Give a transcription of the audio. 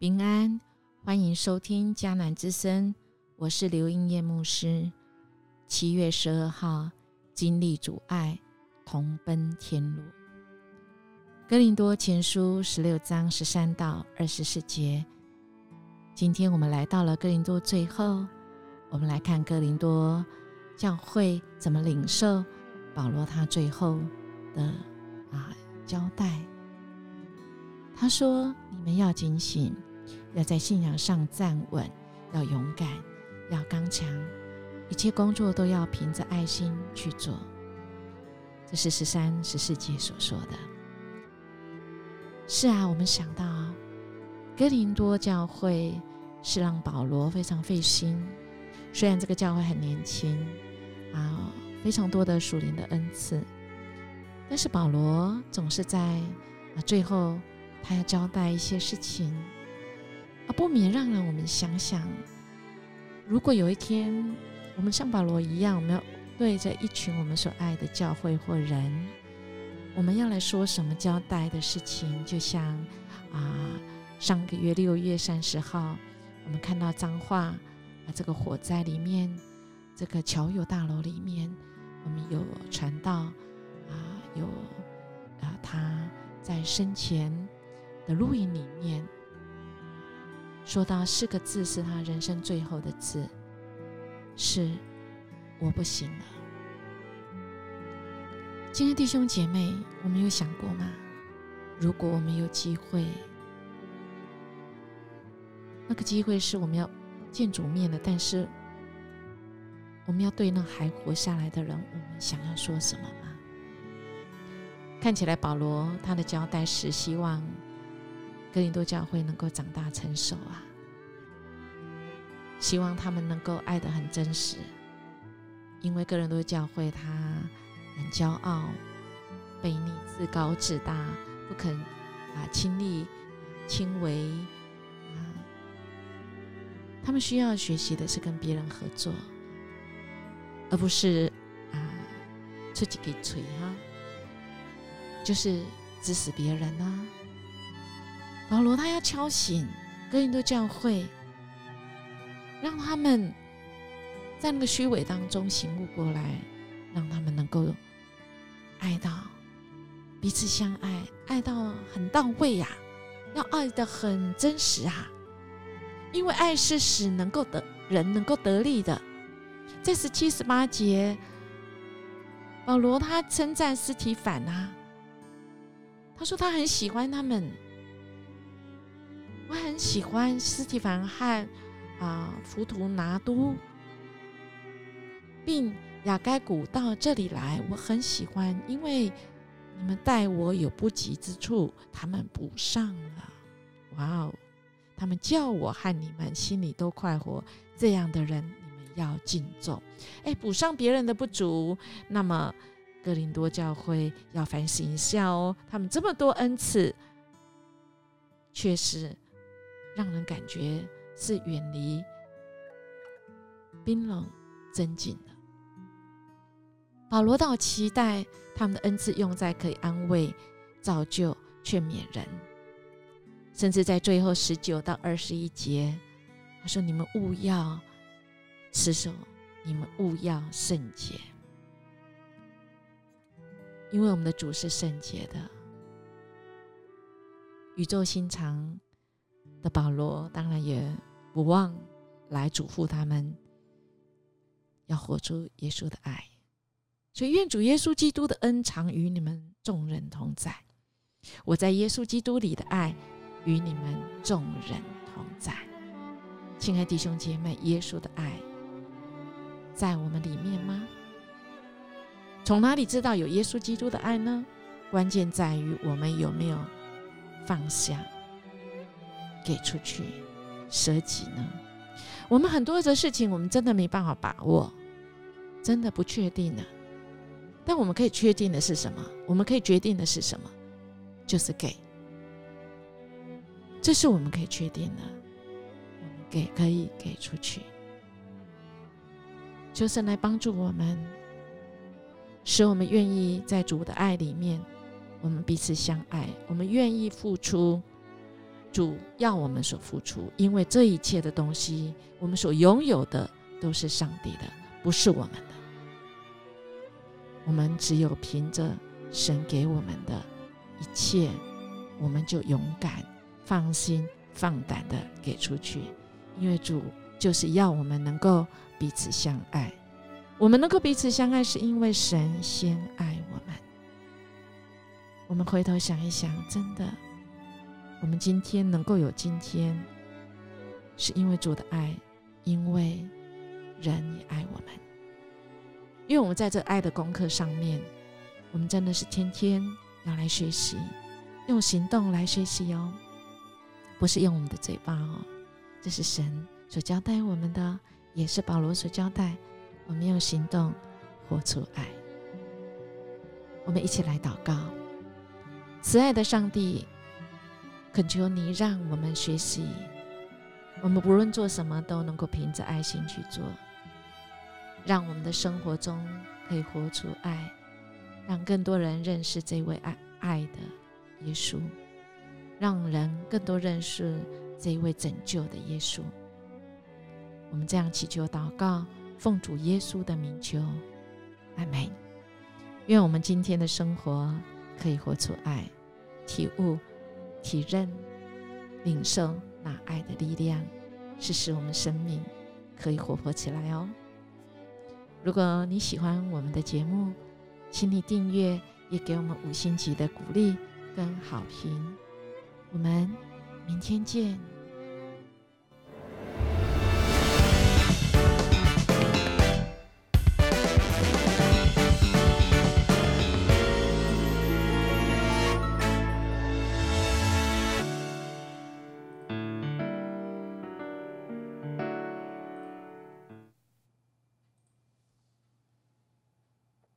平安，欢迎收听迦南之声，我是刘英叶牧师。七月十二号，经历阻碍，同奔天路。哥林多前书十六章十三到二十四节。今天我们来到了哥林多最后，我们来看哥林多教会怎么领受保罗他最后的啊交代。他说：“你们要警醒，要在信仰上站稳，要勇敢，要刚强，一切工作都要凭着爱心去做。”这是十三、十四节所说的。是啊，我们想到哥林多教会是让保罗非常费心，虽然这个教会很年轻啊，非常多的属灵的恩赐，但是保罗总是在啊最后。他要交代一些事情，不免让人我们想想，如果有一天我们像保罗一样，我们要对着一群我们所爱的教会或人，我们要来说什么交代的事情？就像啊，上个月六月三十号，我们看到脏话啊，这个火灾里面，这个侨友大楼里面，我们有传道啊，有啊，他在生前。的录音里面说到四个字，是他人生最后的字，是我不行了。今天弟兄姐妹，我们有想过吗？如果我们有机会，那个机会是我们要见主面的，但是我们要对那还活下来的人，我们想要说什么吗？看起来保罗他的交代是希望。哥林多教会能够长大成熟啊！希望他们能够爱的很真实，因为哥林多教会他很骄傲、卑逆、自高自大，不肯啊亲力亲为啊。他们需要学习的是跟别人合作，而不是啊自己给锤哈，就是指使别人啊。保罗他要敲醒哥林多教会，让他们在那个虚伪当中醒悟过来，让他们能够爱到彼此相爱，爱到很到位呀，要爱的很真实啊！因为爱是使能够得人能够得力的。在十七十八节，保罗他称赞斯提反啊，他说他很喜欢他们。我很喜欢斯提凡和啊浮图拿都，并雅该古到这里来，我很喜欢，因为你们待我有不及之处，他们补上了。哇哦，他们叫我和你们心里都快活，这样的人你们要敬重。哎，补上别人的不足，那么哥林多教会要反省一下哦，他们这么多恩赐，确实。让人感觉是远离冰冷、真紧的。保罗倒期待他们的恩赐用在可以安慰、造就、劝勉人，甚至在最后十九到二十一节，他说：“你们勿要持守，你们勿要圣洁，因为我们的主是圣洁的，宇宙心肠。”的保罗当然也不忘来嘱咐他们，要活出耶稣的爱。所以愿主耶稣基督的恩常与你们众人同在。我在耶稣基督里的爱与你们众人同在。亲爱弟兄姐妹，耶稣的爱在我们里面吗？从哪里知道有耶稣基督的爱呢？关键在于我们有没有放下。给出去，舍己呢？我们很多的事情，我们真的没办法把握，真的不确定呢。但我们可以确定的是什么？我们可以决定的是什么？就是给。这是我们可以确定的。我们给可以给出去，就是来帮助我们，使我们愿意在主的爱里面，我们彼此相爱，我们愿意付出。主要我们所付出，因为这一切的东西，我们所拥有的都是上帝的，不是我们的。我们只有凭着神给我们的一切，我们就勇敢、放心、放胆的给出去，因为主就是要我们能够彼此相爱。我们能够彼此相爱，是因为神先爱我们。我们回头想一想，真的。我们今天能够有今天，是因为主的爱，因为人也爱我们。因为我们在这爱的功课上面，我们真的是天天要来学习，用行动来学习哦，不是用我们的嘴巴哦。这是神所交代我们的，也是保罗所交代，我们用行动活出爱。我们一起来祷告，慈爱的上帝。恳求你让我们学习，我们不论做什么都能够凭着爱心去做，让我们的生活中可以活出爱，让更多人认识这位爱爱的耶稣，让人更多认识这一位拯救的耶稣。我们这样祈求祷告，奉主耶稣的名求，阿门。愿我们今天的生活可以活出爱，体悟。体认、领受那爱的力量，是使我们生命可以活泼起来哦。如果你喜欢我们的节目，请你订阅，也给我们五星级的鼓励跟好评。我们明天见。